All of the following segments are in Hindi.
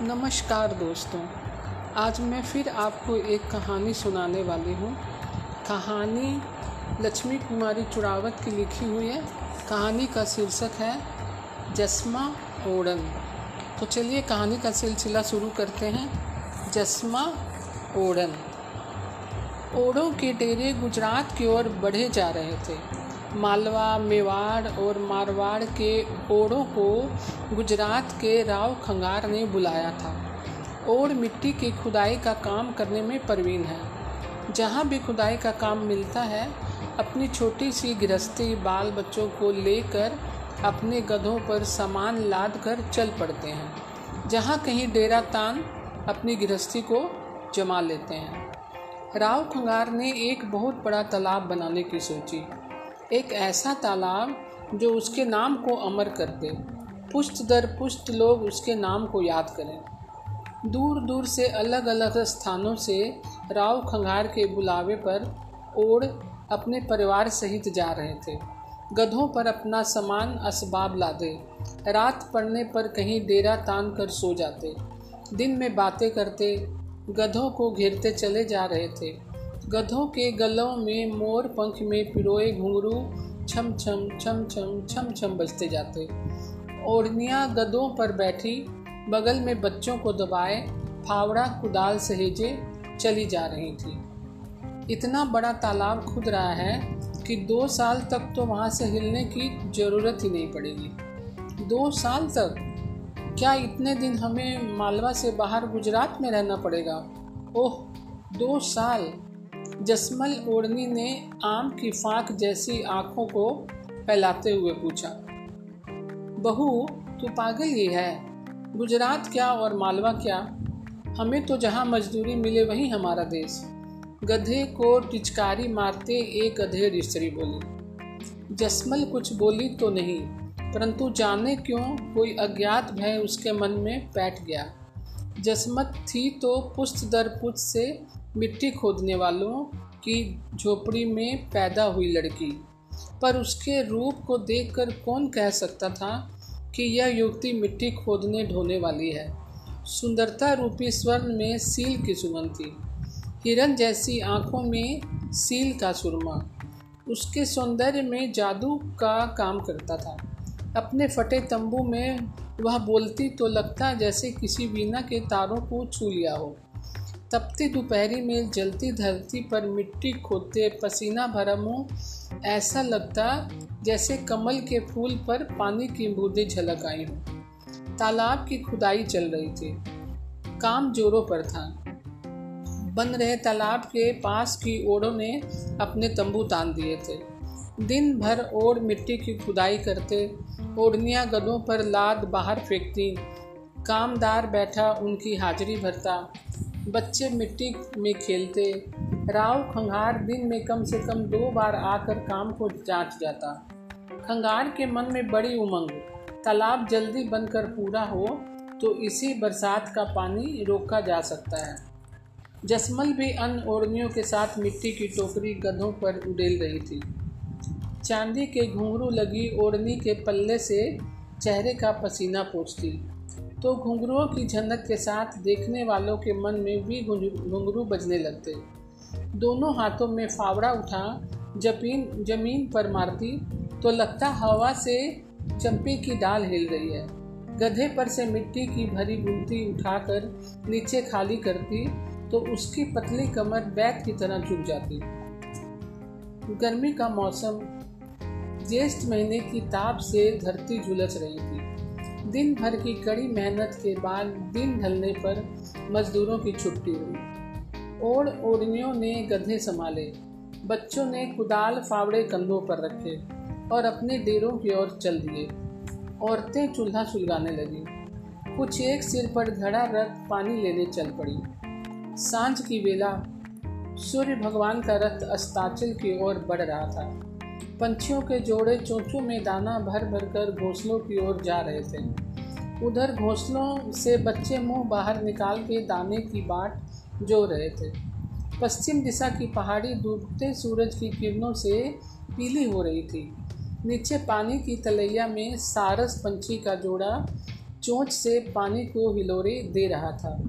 नमस्कार दोस्तों, आज मैं फिर आपको एक कहानी सुनाने वाली हूँ। कहानी लक्ष्मी कुमारी चुरावत की लिखी हुई है। कहानी का शीर्षक है, जस्मा ओड़न। तो चलिए कहानी का सिलसिला शुरू करते हैं। जस्मा ओड़न। ओड़ों के डेरे गुजरात की ओर बढ़े जा रहे थे। मालवा, मेवाड़ और मारवाड़ के ओड़ों को गुजरात के राव खंगार ने बुलाया था। ओड़ मिट्टी की खुदाई का काम करने में परवीन है। जहाँ भी खुदाई का काम मिलता है, अपनी छोटी सी गृहस्थी बाल बच्चों को लेकर अपने गधों पर सामान लाद कर चल पड़ते हैं। जहाँ कहीं डेरा तान, अपनी गृहस्थी को जमा लेते हैं। राव खंगार ने एक बहुत बड़ा तालाब बनाने की सोची। एक ऐसा तालाब जो उसके नाम को अमर कर दे। पुष्ट दर पुष्ट लोग उसके नाम को याद करें। दूर दूर से अलग अलग स्थानों से राव खंगार के बुलावे पर ओढ़ अपने परिवार सहित जा रहे थे। गधों पर अपना सामान असबाब लादे। रात पड़ने पर कहीं डेरा तान कर सो जाते। दिन में बातें करते, गधों को घेरते चले जा रहे थे। गधों के गलों में मोर पंख में पिरोए घुंघरू, छम छम छम छम छम छम बजते जाते। ओढ़नियाँ गधों पर बैठी, बगल में बच्चों को दबाए, फावड़ा कुदाल सहेजे चली जा रही थी। इतना बड़ा तालाब खुद रहा है कि दो साल तक तो वहाँ से हिलने की ज़रूरत ही नहीं पड़ेगी। दो साल तक? क्या इतने दिन हमें मालवा से बाहर गुजरात में रहना पड़ेगा? ओह, दो साल। जसमल ओढ़नी ने आम की फाक जैसी आँखों को फैलाते हुए पूछा, बहू, तू पागल ही है। गुजरात क्या और मालवा क्या? हमें तो जहाँ मजदूरी मिले वही हमारा देश। गधे को टिचकारी मारते एक गधे स्त्री बोली, जसमल कुछ बोली तो नहीं, परंतु जाने क्यों कोई अज्ञात भय उसके मन में बैठ गया। जसमत थी तो पुष्ट दर पुष्ट से मिट्टी खोदने वालों की झोपड़ी में पैदा हुई लड़की। पर उसके रूप को देखकर कौन कह सकता था कि यह युवती मिट्टी खोदने ढोने वाली है? सुंदरता रूपी स्वर्ण में सील की सुगंध थी। हिरन जैसी आँखों में सील का सुरमा। उसके सौंदर्य में जादू का काम करता था। अपने फटे तंबू में वह बोलती तो लगता जैसे किसी वीणा के तारों को छू लिया हो। तपती दोपहरी में जलती धरती पर मिट्टी खोदते पसीना भरा मुँह। ऐसा लगता जैसे कमल के फूल पर पानी की बूंदें झलक आई हों। तालाब की खुदाई चल रही थी। काम जोरों पर था। बन रहे तालाब के पास की ओड़ों ने अपने तंबू तान दिए थे। दिन भर ओढ़ मिट्टी की खुदाई करते, ओढ़नियाँ गदों पर लाद बाहर फेंकती। कामदार बैठा, उनकी हाजिरी भरता। बच्चे मिट्टी में खेलते, राव खंगार दिन में कम से कम दो बार आकर काम को जाँच जाता। खंगार के मन में बड़ी उमंग, तालाब जल्दी बनकर पूरा हो तो इसी बरसात का पानी रोका जा सकता है। जसमल भी अन्न ओढ़नियों के साथ मिट्टी की टोकरी गधों पर उड़ेल रही थी। चांदी के घुंघरू लगी ओढ़नी के पल्ले से चेहरे का पसीना पोछती। तो घुंघरुओं की झनक के साथ देखने वालों के मन में भी घुंघरू बजने लगते। दोनों हाथों में फावड़ा उठा ज़मीन ज़मीन पर मारती तो लगता हवा से चंपे की डाल हिल रही है। गधे पर से मिट्टी की भरी गुंती उठाकर नीचे खाली करती तो उसकी पतली कमर बैग की तरह झुक जाती। गर्मी का मौसम, ज्येष्ठ महीने की ताप से धरती झुलस रही थी। दिन भर की कड़ी मेहनत के बाद दिन ढलने पर मजदूरों की छुट्टी हुई। ओढ़ ओढ़नियों ने गधे संभाले। बच्चों ने कुदाल फावड़े कंधों पर रखे और अपने डेरों की ओर चल दिए। औरतें चूल्हा सुलगाने लगी। कुछ एक सिर पर घड़ा रथ पानी लेने चल पड़ी। साँझ की वेला, सूर्य भगवान का रथ अस्ताचल की ओर बढ़ रहा था। पंछियों के जोड़े चोंचों में दाना भर भर कर घोंसलों की ओर जा रहे थे। उधर घोंसलों से बच्चे मुँह बाहर निकाल के दाने की बाट जो रहे थे। पश्चिम दिशा की पहाड़ी डूबते सूरज की किरणों से पीली हो रही थी। नीचे पानी की तलैया में सारस पंछी का जोड़ा चोंच से पानी को हिलोरे दे रहा था।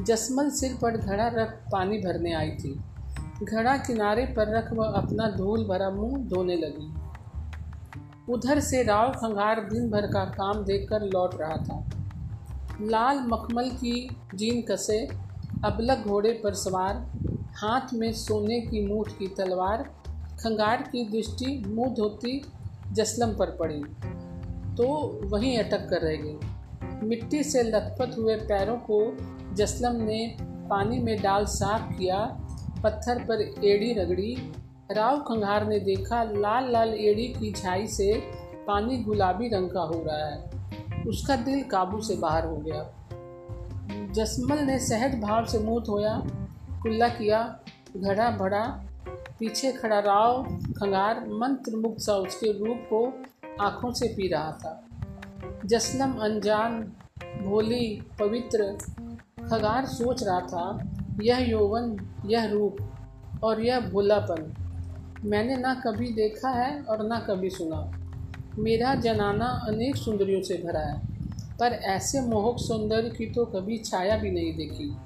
जसमल सिर पर घड़ा रख पानी भरने आई थी। घड़ा किनारे पर रख वह अपना धूल भरा मुँह धोने लगी। उधर से राव खंगार दिन भर का काम देखकर लौट रहा था। लाल मखमल की जीन कसे, अबलग घोड़े पर सवार, हाथ में सोने की मूठ की तलवार, खंगार की दृष्टि मुँह धोती जसलम पर पड़ी तो वहीं अटक कर रह गई। मिट्टी से लथपथ हुए पैरों को जसलम ने पानी में डाल साफ़ किया पत्थर पर एड़ी रगड़ी। राव खंघार ने देखा, लाल लाल एड़ी की छाई से पानी गुलाबी रंग का हो रहा है। उसका दिल काबू से बाहर हो गया। जसमल ने सहज भाव से मुँह धोया, कुल्ला किया, घड़ा भड़ा। पीछे खड़ा राव खंगार मंत्र मुक्त सा उसके रूप को आँखों से पी रहा था। जसलम, अनजान, भोली, पवित्र, खगार सोच रहा था यह यौवन, यह रूप, और यह भोलापन। मैंने ना कभी देखा है और ना कभी सुना। मेरा जनाना अनेक सुंदरियों से भरा है, पर ऐसे मोहक सौंदर्य की तो कभी छाया भी नहीं देखी।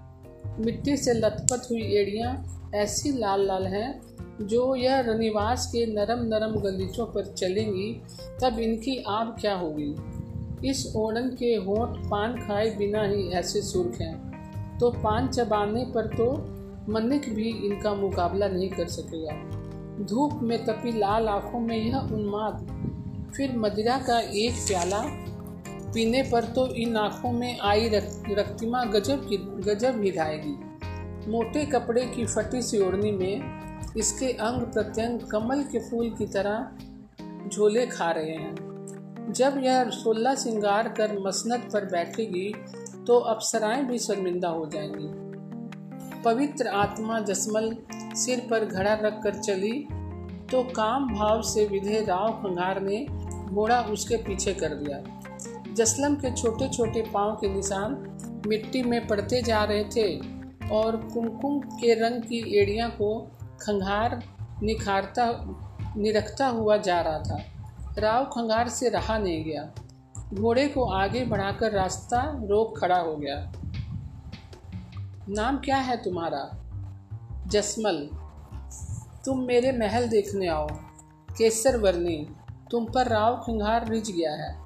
मिट्टी से लथपथ हुई एड़ियाँ ऐसी लाल लाल हैं, जो यह रनिवास के नरम नरम गलीचों पर चलेंगी, तब इनकी आब क्या होगी? इस ओढ़न के होठ पान खाए बिना ही ऐसे सुर्ख हैं। तो पान चबाने पर तो मनिक भी इनका मुकाबला नहीं कर सकेगा। धूप में तपी लाल आँखों में यह उन्माद। फिर मदिरा का एक प्याला पीने पर तो इन आँखों में आई रक्तिमा गजब की, गजब हिलाएगी मोटे कपड़े की फटी सी ओढ़नी में इसके अंग प्रत्यंग कमल के फूल की तरह झोले खा रहे हैं। जब यह सोलह श्रृंगार कर मसनत पर बैठेगी तो अप्सराएँ भी शर्मिंदा हो जाएँगी। पवित्र आत्मा जसमल सिर पर घड़ा रख कर चली तो काम भाव से विधे राव खंगार ने घोड़ा उसके पीछे कर दिया। जसलम के छोटे छोटे पाँव के निशान मिट्टी में पड़ते जा रहे थे और कुमकुम के रंग की एड़ियाँ को खंगार निखारता, निरखता हुआ जा रहा था। राव खंगार से रहा नहीं गया। घोड़े को आगे बढ़ाकर रास्ता रोक खड़ा हो गया। नाम क्या है तुम्हारा? जसमल। तुम मेरे महल देखने आओ। केसर वर्णी, तुम पर राव खंघार रिझ गया है।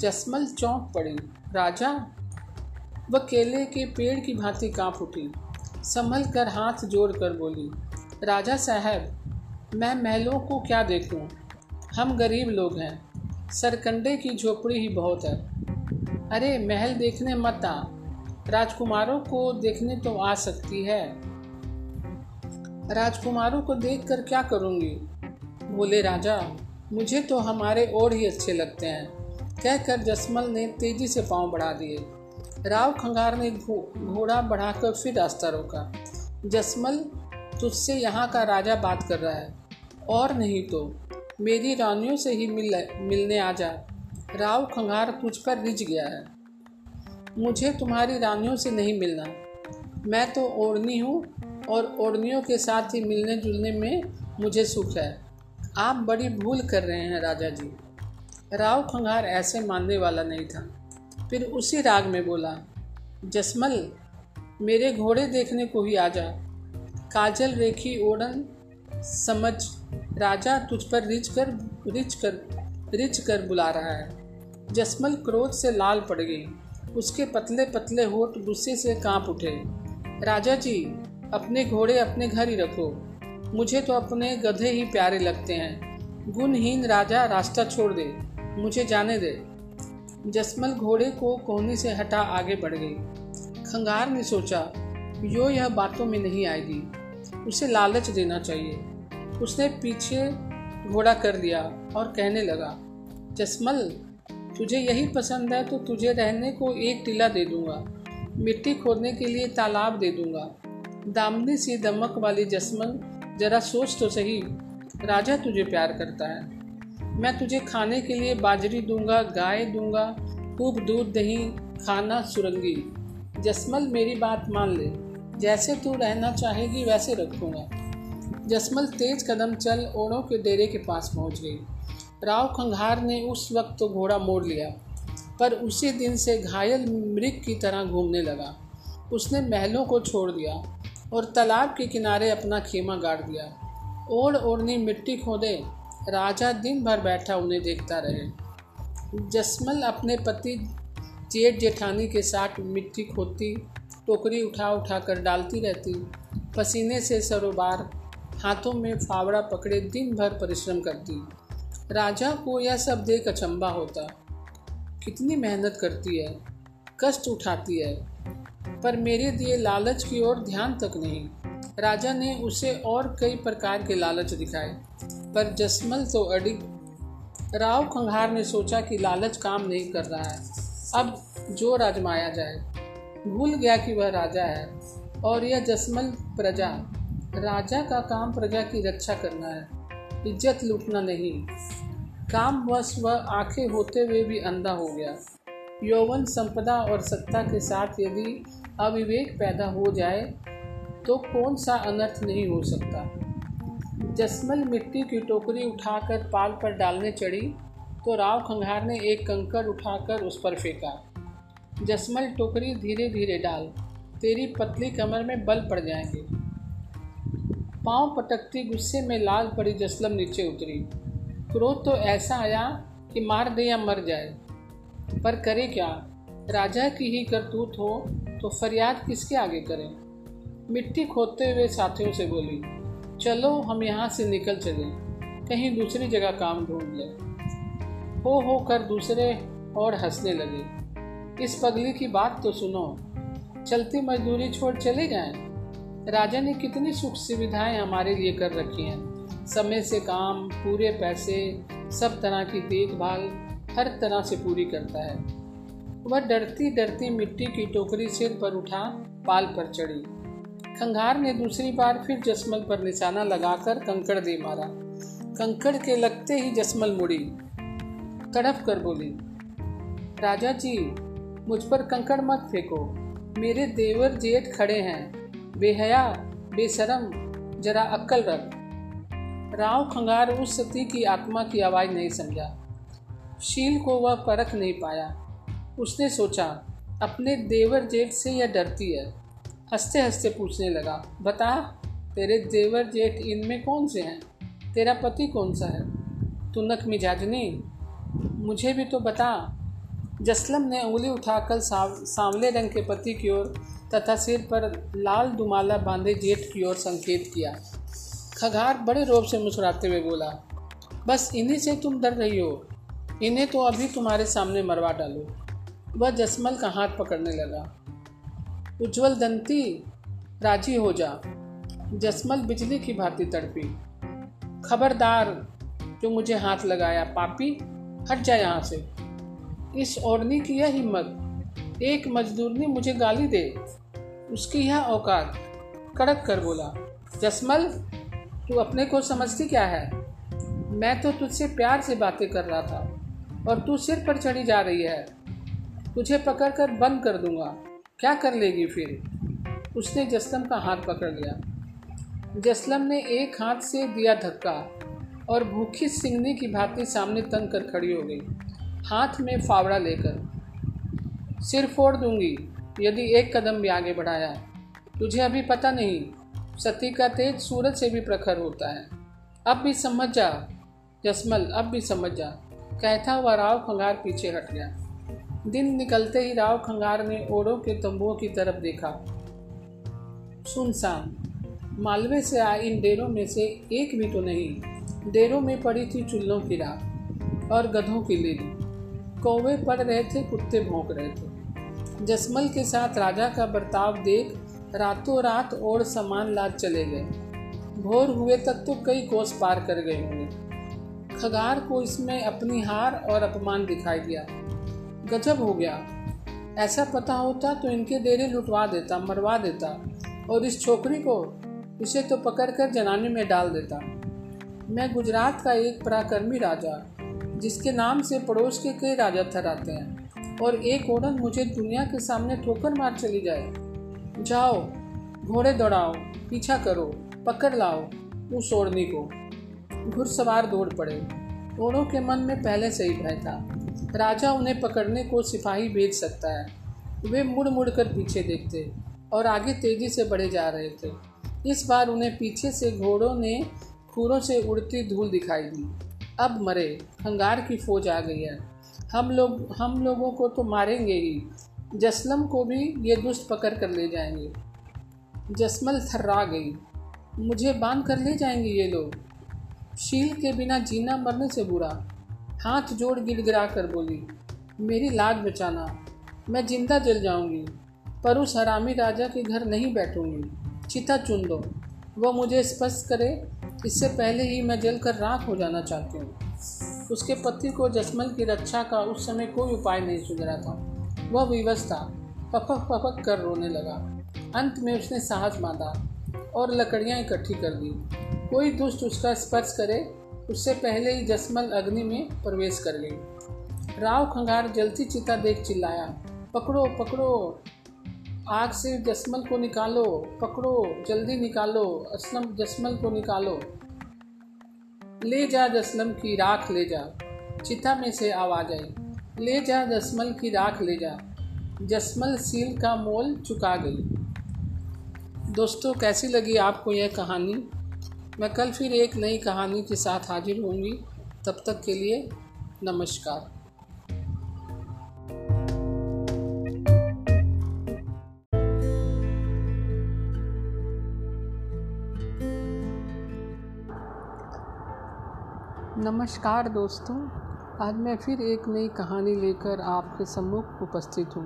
जसमल चौंक पड़ी। राजा, वह केले के पेड़ की भांति काँप उठी। संभल कर हाथ जोड़ कर बोली, राजा साहब, मैं महलों को क्या देखूँ? हम गरीब लोग हैं। सरकंडे की झोपड़ी ही बहुत है। अरे, महल देखने मत आ। राजकुमारों को देखने तो आ सकती है। राजकुमारों को देखकर क्या करूँगी? बोले, राजा, मुझे तो हमारे और ही अच्छे लगते हैं। कहकर जसमल ने तेज़ी से पाँव बढ़ा दिए। राव खंगार ने घोड़ा बढ़ाकर फिर रास्ता रोका। जसमल, तुझसे यहाँ का राजा बात कर रहा है। और नहीं तो। मेरी रानियों से ही मिल, मिलने आ जा। राव खंगार तुझ पर रिझ गया है। मुझे तुम्हारी रानियों से नहीं मिलना। मैं तो ओढ़नी हूँ और ओढ़नियों के साथ ही मिलने जुलने में मुझे सुख है। आप बड़ी भूल कर रहे हैं राजा जी। राव खंगार ऐसे मानने वाला नहीं था। फिर उसी राग में बोला, जसमल, मेरे घोड़े देखने को ही आ जा। काजल रेखी ओढ़न समझ राजा तुझ पर रिच कर रिच कर रिच कर बुला रहा है। जसमल क्रोध से लाल पड़ गई। उसके पतले पतले होठ गुस्से से काँप उठे। राजा जी, अपने घोड़े अपने घर ही रखो। मुझे तो अपने गधे ही प्यारे लगते हैं। गुणहीन राजा रास्ता छोड़ दे। मुझे जाने दे। जसमल घोड़े को कोहनी से हटा आगे बढ़ गई। खंगार ने सोचा, यो यह बातों में नहीं आएगी। उसे लालच देना चाहिए। उसने पीछे घोड़ा कर दिया और कहने लगा, जसमल, तुझे यही पसंद है तो तुझे रहने को एक टीला दे दूँगा। मिट्टी खोदने के लिए तालाब दे दूँगा। दामनी सी दमक वाली जसमल, जरा सोच तो सही। राजा तुझे प्यार करता है। मैं तुझे खाने के लिए बाजरी दूँगा, गाय दूँगा, खूब दूध दही, खाना सुरंगी। जसमल, मेरी बात मान ले। जैसे तू रहना चाहेगी वैसे रखूँगा। जसमल तेज कदम चल ओणों के डेरे के पास पहुँच गई। राव खंघार ने उस वक्त तो घोड़ा मोड़ लिया, पर उसी दिन से घायल मृग की तरह घूमने लगा। उसने महलों को छोड़ दिया और तालाब के किनारे अपना खेमा गाड़ दिया। ओढ़ ओढ़नी मिट्टी खोदे, राजा दिन भर बैठा उन्हें देखता रहे। जसमल अपने पति जेठ जेठानी के साथ मिट्टी खोदती, टोकरी उठा उठा कर डालती रहती, पसीने से सरोबार हाथों में फावड़ा पकड़े दिन भर परिश्रम करती। राजा को यह सब देख अचंबा होता। कितनी मेहनत करती है, कष्ट उठाती है, पर मेरे दिए लालच की ओर ध्यान तक नहीं। राजा ने उसे और कई प्रकार के लालच दिखाए, पर जसमल तो अडिग। राव खंघार ने सोचा कि लालच काम नहीं कर रहा है। अब जो राजमाया जाए, भूल गया कि वह राजा है, और यह जसमल प्रजा राजा का काम प्रजा की रक्षा करना है। इज़्ज़त लूटना नहीं। काम वश वह आँखें होते हुए भी अंधा हो गया। यौवन संपदा और सत्ता के साथ यदि अविवेक पैदा हो जाए तो कौन सा अनर्थ नहीं हो सकता? जसमल मिट्टी की टोकरी उठाकर पाल पर डालने चढ़ी तो राव खंघार ने एक कंकड़ उठाकर उस पर फेंका। जसमल टोकरी धीरे धीरे डाल, तेरी पतली कमर में बल पड़ जाएँगे। पाँव पटकती गुस्से में लाल पड़ी जसलम नीचे उतरी। क्रोध तो ऐसा आया कि मार दे या मर जाए। पर करे क्या? राजा की ही करतूत हो तो फरियाद किसके आगे करें? मिट्टी खोदते हुए साथियों से बोली, चलो, हम यहाँ से निकल चले। कहीं दूसरी जगह काम ढूंढ ले। हो हो कर दूसरे और हंसने लगे। इस पगली की बात तो सुनो। चलती मजदूरी छोड़ चले जाएँ। राजा ने कितनी सुख सुविधाएँ हमारे लिए कर रखी हैं। समय से काम, पूरे पैसे, सब तरह की देखभाल हर तरह से पूरी करता है। वह डरती डरती मिट्टी की टोकरी सिर पर उठा, पाल पर चढ़ी। खंगार ने दूसरी बार फिर जसमल पर निशाना लगाकर कंकड़ दे मारा। कंकड़ के लगते ही जसमल मुड़ी। तड़प कर बोली, राजा जी, मुझ पर कंकड़ मत फेंको। मेरे देवर जेठ खड़े हैं। बेहया बेशरम जरा अक्ल रख। राव खंगार उस सती की आत्मा की आवाज़ नहीं समझा। शील को वह परख नहीं पाया। उसने सोचा अपने देवर जेठ से यह डरती है। हँसते हँसते पूछने लगा बता तेरे देवर जेठ इनमें कौन से हैं? तेरा पति कौन सा है? तू नक मिजाजनी मुझे भी तो बता। जसलम ने उंगली उठाकर साव, सांवले रंग के पति की ओर तथा सिर पर लाल दुमाला बांधे जेठ की ओर संकेत किया। खगार बड़े रोब से मुस्कुराते हुए बोला, बस इन्हीं से तुम डर रही हो। इन्हें तो अभी तुम्हारे सामने मरवा डालो। वह जसमल का हाथ पकड़ने लगा। उज्जवल दंती, राज़ी हो जा। जसमल बिजली की भांति तड़पी। खबरदार, जो मुझे हाथ लगाया, पापी, हट जा यहाँ से। इस ओढ़नी की यह हिम्मत एक मजदूर ने मुझे गाली दे। उसकी यह औकात। कड़क कर बोला, जसमल, तू अपने को समझती क्या है? मैं तो तुझसे प्यार से बातें कर रहा था, और तू सिर पर चढ़ी जा रही है। तुझे पकड़ कर बंद कर दूँगा। क्या कर लेगी फिर? उसने जसलम का हाथ पकड़ लिया। जसलम ने एक हाथ से दिया धक्का, और भूखी सिंगनी की भांति सामने तंग कर खड़ी हो गई। हाथ में फावड़ा लेकर सिर फोड़ दूँगी, यदि एक कदम भी आगे बढ़ाया तुझे अभी पता नहीं, सती का तेज सूरज से भी प्रखर होता है। अब भी समझ जा, जसमल, अब भी समझ जा। कहता हुआ राव खंगार पीछे हट गया। दिन निकलते ही राव खंगार ने ओड़ों के तंबुओं की तरफ़ देखा। सुनसान मालवे से आए इन डेरों में से एक भी तो नहीं। डेरों में पड़ी थी चूल्हों की राख और गधों की लीली कौवे पड़ रहे थे, कुत्ते भोंक रहे थे। जसमल के साथ राजा का बर्ताव देख रातों रात और सामान लाद चले गए। भोर हुए तक तो कई कोस पार कर गए होंगे। खगार को इसमें अपनी हार और अपमान दिखाई दिया। गजब हो गया। ऐसा पता होता तो इनके डेरे लुटवा देता, मरवा देता, और इस छोकरी को उसे तो पकड़कर जनाने में डाल देता। मैं गुजरात का एक पराक्रमी राजा जिसके नाम से पड़ोस के कई राजा थराते हैं। और एक ओढ़न मुझे दुनिया के सामने ठोकर मार चली जाए। जाओ, घोड़े दौड़ाओ, पीछा करो, पकड़ लाओ उस ओढ़नी को। घुड़सवार दौड़ पड़े। ओढ़ों के मन में पहले से ही भय था। राजा उन्हें पकड़ने को सिपाही भेज सकता है। वे मुड़ मुड़ कर पीछे देखते और आगे तेज़ी से बढ़े जा रहे थे। इस बार उन्हें पीछे से घोड़ों ने खूरों से उड़ती धूल दिखाई दी। अब मरे, हंगार की फौज आ गई है। हम लोग, हम लोगों को तो मारेंगे ही। जसलम को भी ये दुष्ट पकड़ कर ले जाएँगे। जसमल थर्रा गई। मुझे बाँध कर ले जाएँगे ये लोग। शील के बिना जीना मरने से बुरा। हाथ जोड़ गिड़गिड़ा कर बोली, मेरी लाज बचाना। मैं ज़िंदा जल जाऊँगी। पर उस हरामी राजा के घर नहीं बैठूँगी। चिता चुन दो। वह मुझे स्पष्ट करे इससे पहले ही मैं जलकर राख हो जाना चाहती हूँ। उसके पति को जसमल की रक्षा का उस समय कोई उपाय नहीं सुझ रहा था। वह विवश था पपक पपक कर रोने लगा। अंत में उसने साहस बांधा और लकड़ियाँ इकट्ठी कर दी। कोई दुष्ट उसका स्पर्श करे, उससे पहले ही जसमल अग्नि में प्रवेश कर ली राव खंगार जलती चिता देख चिल्लाया, पकड़ो पकड़ो! आग से जसमल को निकालो, पकड़ो, जल्दी निकालो, असलम जसमल को निकालो। ले जा जसलम की राख, ले जा। चिता में से आवाज़ आई। ले जा जसमल की राख, ले जा। जसमल सील का मोल चुका गई। दोस्तों, कैसी लगी आपको यह कहानी? मैं कल फिर एक नई कहानी के साथ हाजिर होंगी। तब तक के लिए नमस्कार। नमस्कार दोस्तों, आज मैं फिर एक नई कहानी लेकर आपके सम्मुख उपस्थित हूँ।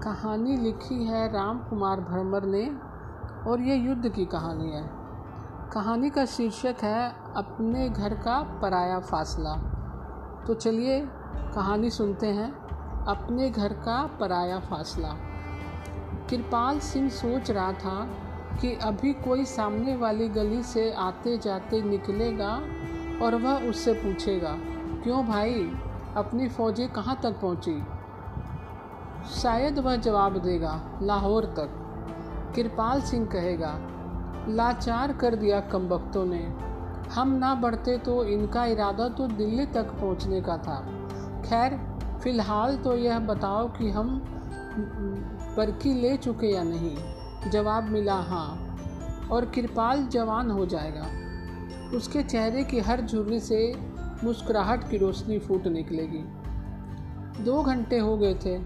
कहानी लिखी है राम कुमार भरमर ने और ये युद्ध की कहानी है। कहानी का शीर्षक है, अपने घर का पराया फासला। तो चलिए कहानी सुनते हैं, अपने घर का पराया फासला। कृपाल सिंह सोच रहा था कि अभी कोई सामने वाली गली से आते जाते निकलेगा और वह उससे पूछेगा, क्यों भाई, अपनी फ़ौजें कहाँ तक पहुँची? शायद वह जवाब देगा, लाहौर तक। कृपाल सिंह कहेगा, लाचार कर दिया कम वक्तों ने। हम ना बढ़ते तो इनका इरादा तो दिल्ली तक पहुँचने का था। खैर, फ़िलहाल तो यह बताओ कि हम बरकी ले चुके या नहीं? जवाब मिला हाँ। और कृपाल जवान हो जाएगा। उसके चेहरे की हर झुर्री से मुस्कुराहट की रोशनी फूट निकलेगी। दो घंटे हो गए थे।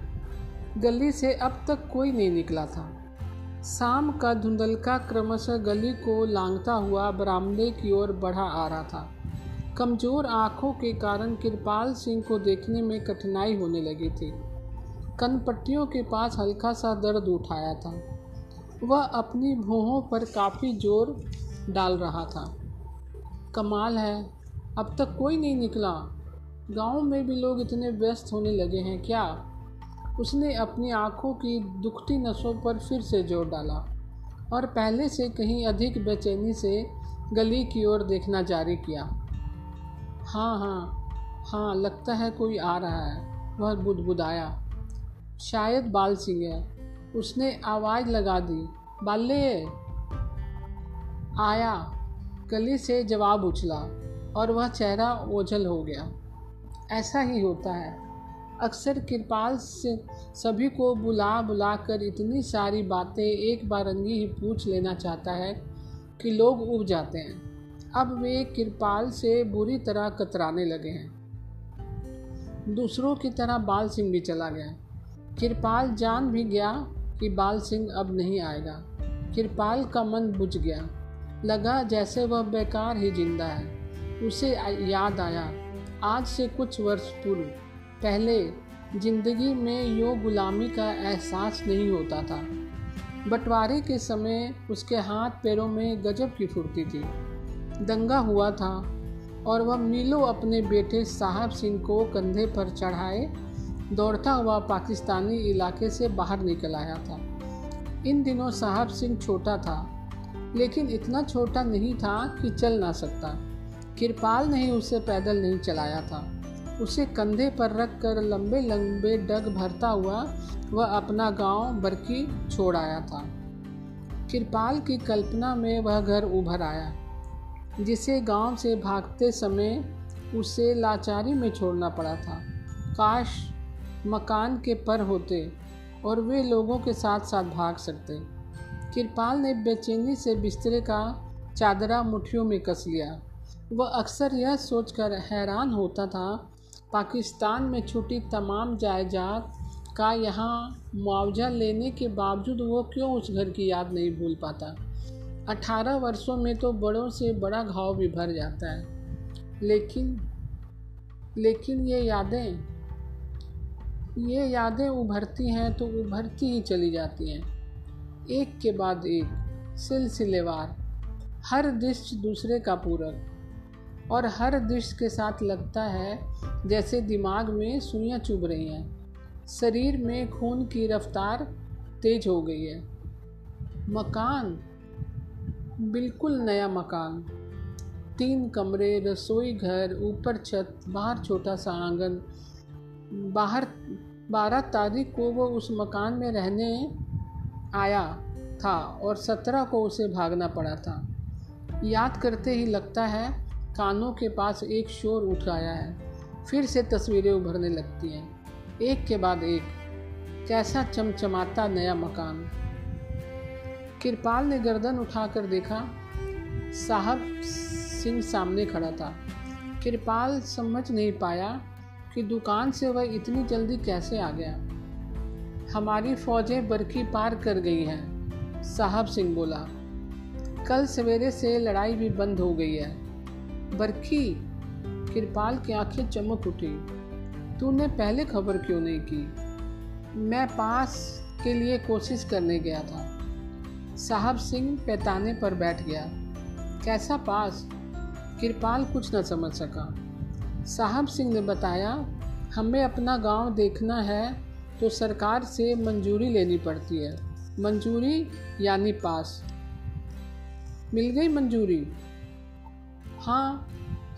गली से अब तक कोई नहीं निकला था। शाम का धुंधलका क्रमशः गली को लांगता हुआ बरामदे की ओर बढ़ा आ रहा था। कमज़ोर आँखों के कारण कृपाल सिंह को देखने में कठिनाई होने लगी थी। कनपट्टियों के पास हल्का सा दर्द उठाया था। वह अपनी भूहों पर काफ़ी ज़ोर डाल रहा था। कमाल है। अब तक कोई नहीं निकला। गाँव में भी लोग इतने व्यस्त होने लगे हैं क्या? उसने अपनी आँखों की दुखती नसों पर फिर से ज़ोर डाला और पहले से कहीं अधिक बेचैनी से गली की ओर देखना जारी किया। हाँ हाँ हाँ लगता है कोई आ रहा है। वह बुदबुदाया। शायद बाल सिंह है उसने आवाज़ लगा दी। बाले आया। गली से जवाब उछला और वह चेहरा ओझल हो गया। ऐसा ही होता है। अक्सर कृपाल से सभी को बुला बुला कर इतनी सारी बातें एक बारंगी ही पूछ लेना चाहता है कि लोग उब जाते हैं। अब वे कृपाल से बुरी तरह कतराने लगे हैं। दूसरों की तरह बाल सिंह भी चला गया। कृपाल जान भी गया कि बाल सिंह अब नहीं आएगा। कृपाल का मन बुझ गया। लगा जैसे वह बेकार ही ज़िंदा है। उसे याद आया, आज से कुछ वर्ष पूर्व। पहले ज़िंदगी में यो गुलामी का एहसास नहीं होता था। बंटवारे के समय उसके हाथ पैरों में गजब की फुर्ती थी। दंगा हुआ था और वह मीलों अपने बेटे साहब सिंह को कंधे पर चढ़ाए दौड़ता हुआ पाकिस्तानी इलाके से बाहर निकल आया था। इन दिनों साहब सिंह छोटा था लेकिन इतना छोटा नहीं था कि चल ना सकता। कृपाल ने उसे पैदल नहीं चलाया था। उसे कंधे पर रख कर लंबे लंबे डग भरता हुआ वह अपना गाँव बरकी छोड़ आया था। कृपाल की कल्पना में वह घर उभर आया, जिसे गाँव से भागते समय उसे लाचारी में छोड़ना पड़ा था। काश मकान के पर होते और वे लोगों के साथ साथ भाग सकते। कृपाल ने बेचैनी से बिस्तरे का चादरा मुठियों में कस लिया। वह अक्सर यह सोचकर हैरान होता था, पाकिस्तान में छुटी तमाम जायदाद का यहाँ मुआवजा लेने के बावजूद वो क्यों उस घर की याद नहीं भूल पाता? अठारह वर्षों में तो बड़ों से बड़ा घाव भी भर जाता है। लेकिन लेकिन ये यादें ये यादें उभरती हैं तो उभरती ही चली जाती हैं। एक के बाद एक, सिलसिलेवार। हर दृश्य दूसरे का पूरक। और हर दृश्य के साथ लगता है, जैसे दिमाग में सुइयाँ चुभ रही हैं। शरीर में खून की रफ्तार तेज हो गई है। मकान, बिल्कुल नया मकान। तीन कमरे, रसोई घर, ऊपर छत, बाहर छोटा सा आँगन। बाहर, बारह तारीख को वो उस मकान में रहने आया था और सत्रह को उसे भागना पड़ा था। याद करते ही लगता है कानों के पास एक शोर उठ आया है। फिर से तस्वीरें उभरने लगती हैं। एक के बाद एक। कैसा चमचमाता नया मकान। कृपाल ने गर्दन उठाकर देखा। साहब सिंह सामने खड़ा था। कृपाल समझ नहीं पाया कि दुकान से वह इतनी जल्दी कैसे आ गया। हमारी फौजें बरकी पार कर गई हैं, साहब सिंह बोला। कल सवेरे से लड़ाई भी बंद हो गई है। बरखी कृपाल की आँखें चमक उठी। तूने पहले खबर क्यों नहीं की? मैं पास के लिए कोशिश करने गया था। साहब सिंह पैताने पर बैठ गया। कैसा पास? कृपाल कुछ न समझ सका। साहब सिंह ने बताया, हमें अपना गाँव देखना है तो सरकार से मंजूरी लेनी पड़ती है। मंजूरी यानी पास। मिल गई मंजूरी। हाँ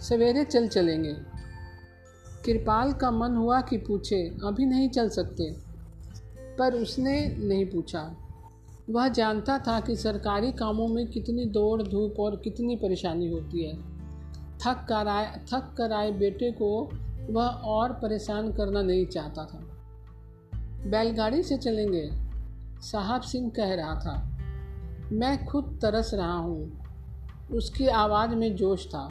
सवेरे चल चलेंगे। कृपाल का मन हुआ कि पूछे, अभी नहीं चल सकते। पर उसने नहीं पूछा। वह जानता था कि सरकारी कामों में कितनी दौड़, धूप और कितनी परेशानी होती है। थक कर आए थक कर आए बेटे को वह और परेशान करना नहीं चाहता था। बैलगाड़ी से चलेंगे। साहब सिंह कह रहा था मैं खुद तरस रहा हूँ। उसकी आवाज़ में जोश था।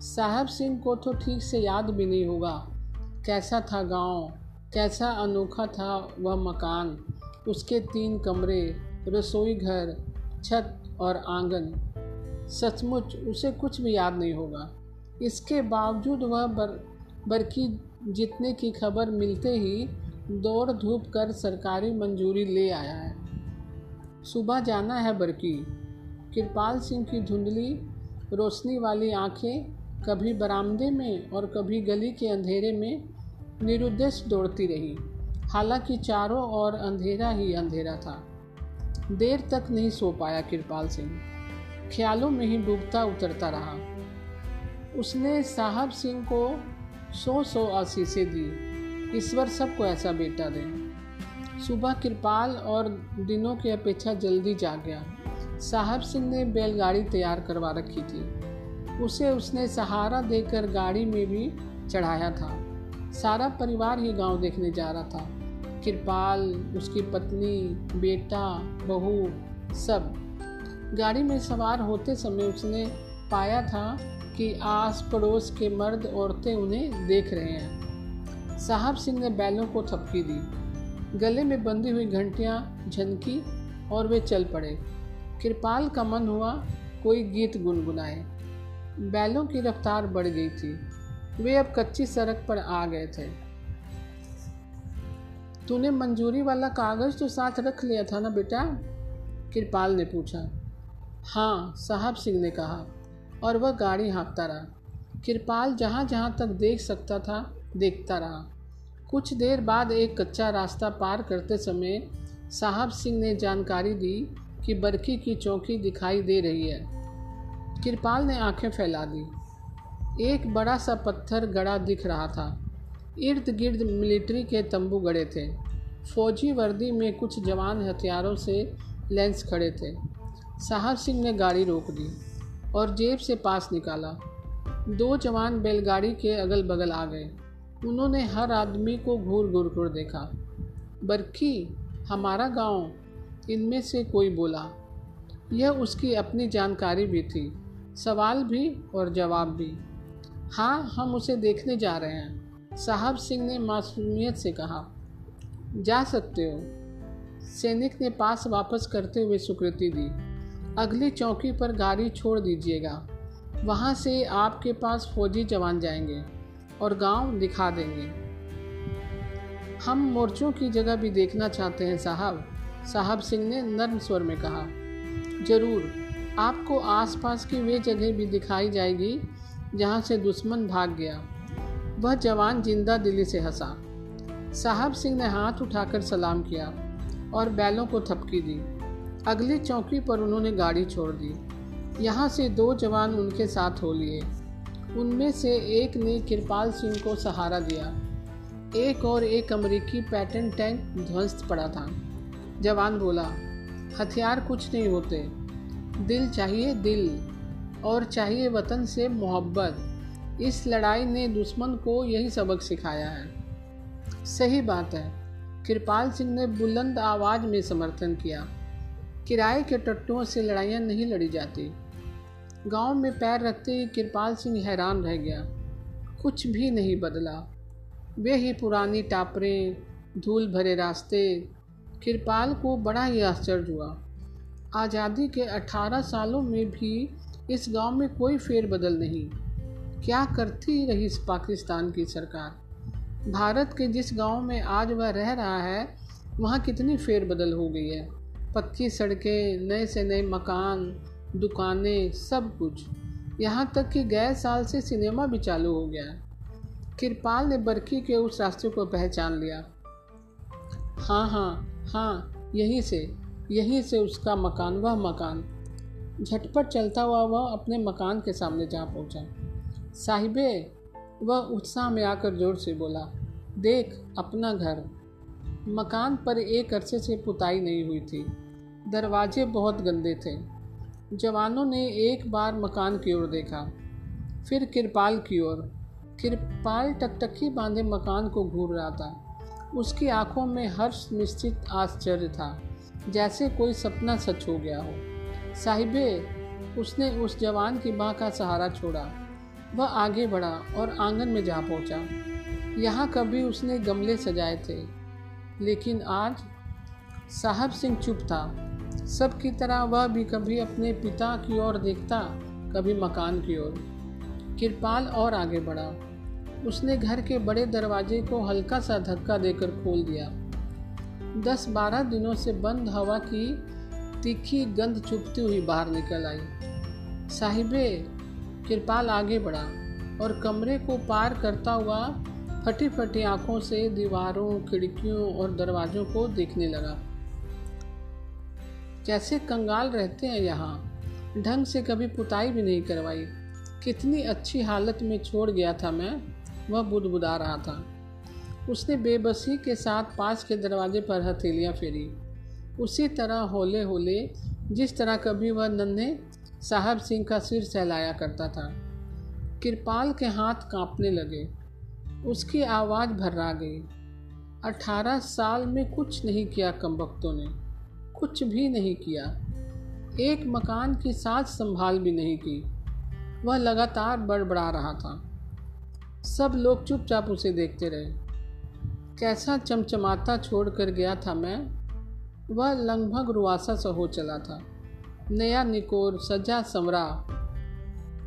साहब सिंह को तो ठीक से याद भी नहीं होगा। कैसा था गाँव, कैसा अनोखा था वह मकान उसके तीन कमरे रसोई घर छत और आँगन। सचमुच उसे कुछ भी याद नहीं होगा। इसके बावजूद वह बर बरकी जितने की खबर मिलते ही दौड़ धूप कर सरकारी मंजूरी ले आया है। सुबह जाना है बरकी। कृपाल सिंह की धुंधली, रोशनी वाली आँखें कभी बरामदे में और कभी गली के अंधेरे में निरुद्देश दौड़ती रही। हालाँकि चारों ओर अंधेरा ही अंधेरा था। देर तक नहीं सो पाया कृपाल सिंह। ख्यालों में ही डूबता उतरता रहा। उसने साहब सिंह को सौ सौ आशीषें दी। ईश्वर सबको ऐसा बेटा दे। सुबह कृपाल और दिनों की अपेक्षा जल्दी जाग गया साहब सिंह ने बैलगाड़ी तैयार करवा रखी थी। उसे उसने सहारा देकर गाड़ी में भी चढ़ाया था। सारा परिवार ही गाँव देखने जा रहा था। कृपाल, उसकी पत्नी, बेटा, बहू, सब। गाड़ी में सवार होते समय उसने पाया था कि आस पड़ोस के मर्द औरतें उन्हें देख रहे हैं। साहब सिंह ने बैलों को थपकी दी। गले में बंधी हुई घंटियाँ झनकी और वे चल पड़े। कृपाल का मन हुआ कोई गीत गुनगुनाए। बैलों की रफ्तार बढ़ गई थी। वे अब कच्ची सड़क पर आ गए थे। तूने मंजूरी वाला कागज़ तो साथ रख लिया था ना बेटा? कृपाल ने पूछा। हाँ साहब सिंह ने कहा, और वह गाड़ी हाँकता रहा। कृपाल जहाँ जहाँ तक देख सकता था, देखता रहा। कुछ देर बाद एक कच्चा रास्ता पार करते समय साहब सिंह ने जानकारी दी कि बरखी की चौकी दिखाई दे रही है। कृपाल ने आँखें फैला दी। एक बड़ा सा पत्थर गड़ा दिख रहा था। इर्द गिर्द मिलिट्री के तंबू गड़े थे। फौजी वर्दी में कुछ जवान हथियारों से लेंस खड़े थे। साहब सिंह ने गाड़ी रोक दी और जेब से पास निकाला। दो जवान बैलगाड़ी के अगल बगल आ गए। उन्होंने हर आदमी को घूर घूर कर देखा बरखी हमारा गाँव इनमें से कोई बोला। यह उसकी अपनी जानकारी भी थी, सवाल भी और जवाब भी। हाँ हम उसे देखने जा रहे हैं, साहब सिंह ने मासूमियत से कहा। जा सकते हो। सैनिक ने पास वापस करते हुए स्वीकृति दी। अगली चौकी पर गाड़ी छोड़ दीजिएगा। वहाँ से आपके पास फौजी जवान जाएँगे। और गाँव दिखा देंगे। हम मोर्चों की जगह भी देखना चाहते हैं, साहब। साहब सिंह ने नर्म स्वर में कहा। ज़रूर, आपको आसपास की वे जगह भी दिखाई जाएगी जहाँ से दुश्मन भाग गया। वह जवान ज़िंदा दिली से हंसा। साहब सिंह ने हाथ उठाकर सलाम किया और बैलों को थपकी दी। अगली चौकी पर उन्होंने गाड़ी छोड़ दी। यहाँ से दो जवान उनके साथ हो लिए। उनमें से एक ने कृपाल सिंह को सहारा दिया। एक और एक अमेरिकी पैटर्न टैंक ध्वस्त पड़ा था। जवान बोला, हथियार कुछ नहीं होते। दिल चाहिए दिल और चाहिए वतन से मोहब्बत। इस लड़ाई ने दुश्मन को यही सबक सिखाया है। सही बात है। कृपाल सिंह ने बुलंद आवाज़ में समर्थन किया। किराए के टट्टुओं से लड़ाइयाँ नहीं लड़ी जाती। गाँव में पैर रखते ही कृपाल सिंह हैरान रह गया। कुछ भी नहीं बदला। वे ही पुरानी टापरें, धूल भरे रास्ते। कृपाल को बड़ा ही आश्चर्य हुआ। आज़ादी के 18 सालों में भी इस गाँव में कोई फेरबदल नहीं। क्या करती रही इस पाकिस्तान की सरकार? भारत के जिस गाँव में आज वह रह रहा है, वहाँ कितनी फेरबदल हो गई है? पक्की सड़कें, नए से नए मकान दुकानें, सब कुछ। यहाँ तक कि गए साल से सिनेमा भी चालू हो गया। कृपाल ने बरखी के उस रास्ते को पहचान लिया। हाँ हाँ हाँ यहीं से यहीं से उसका मकान, वह मकान। झटपट चलता हुआ वह अपने मकान के सामने जा पहुँचा। साहिबे, वह उत्साह में आकर ज़ोर से बोला, देख, अपना घर। मकान पर एक अरसे से पुताई नहीं हुई थी। दरवाजे बहुत गंदे थे। जवानों ने एक बार मकान की ओर देखा, फिर किरपाल की ओर। किरपाल टकटकी बांधे मकान को घूर रहा था। उसकी आँखों में हर्ष, निश्चित आश्चर्य था, जैसे कोई सपना सच हो गया हो। साहिबे, उसने उस जवान की माँ का सहारा छोड़ा। वह आगे बढ़ा और आँगन में जा पहुँचा। यहाँ कभी उसने गमले सजाए थे, लेकिन आज साहब सिंह चुप था। सब की तरह वह भी कभी अपने पिता की ओर देखता, कभी मकान की ओर। कृपाल और आगे बढ़ा। उसने घर के बड़े दरवाजे को हल्का सा धक्का देकर खोल दिया। दस बारह दिनों से बंद हवा की तीखी गंध चुपती हुई बाहर निकल आई। साहिबे कृपाल आगे बढ़ा और कमरे को पार करता हुआ फटी फटी आँखों से दीवारों, खिड़कियों और दरवाज़ों को देखने लगा। कैसे कंगाल रहते हैं यहाँ, ढंग से कभी पुताई भी नहीं करवाई। कितनी अच्छी हालत में छोड़ गया था मैं, वह बुदबुदा रहा था। उसने बेबसी के साथ पास के दरवाजे पर हथेलियाँ फेरी। उसी तरह होले होले जिस तरह कभी वह नन्हे साहब सिंह का सिर सहलाया करता था कृपाल के हाथ कांपने लगे। उसकी आवाज़ भर्रा गई। अठारह साल में कुछ नहीं किया कम वक्तों ने। कुछ भी नहीं किया। एक मकान की साथ संभाल भी नहीं की। वह लगातार बड़बड़ा रहा था। सब लोग चुपचाप उसे देखते रहे। कैसा चमचमाता छोड़ कर गया था मैं? वह लगभग रुआसा सा हो चला था। नया निकोर, सजा संवरा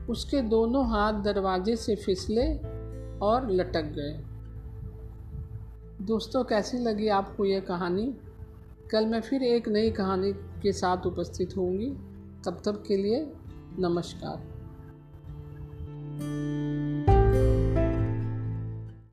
उसके दोनों हाथ दरवाजे से फिसले और लटक गए। दोस्तों, कैसी लगी आपको यह कहानी? कल मैं फिर एक नई कहानी के साथ उपस्थित होंगी तब तक के लिए नमस्कार।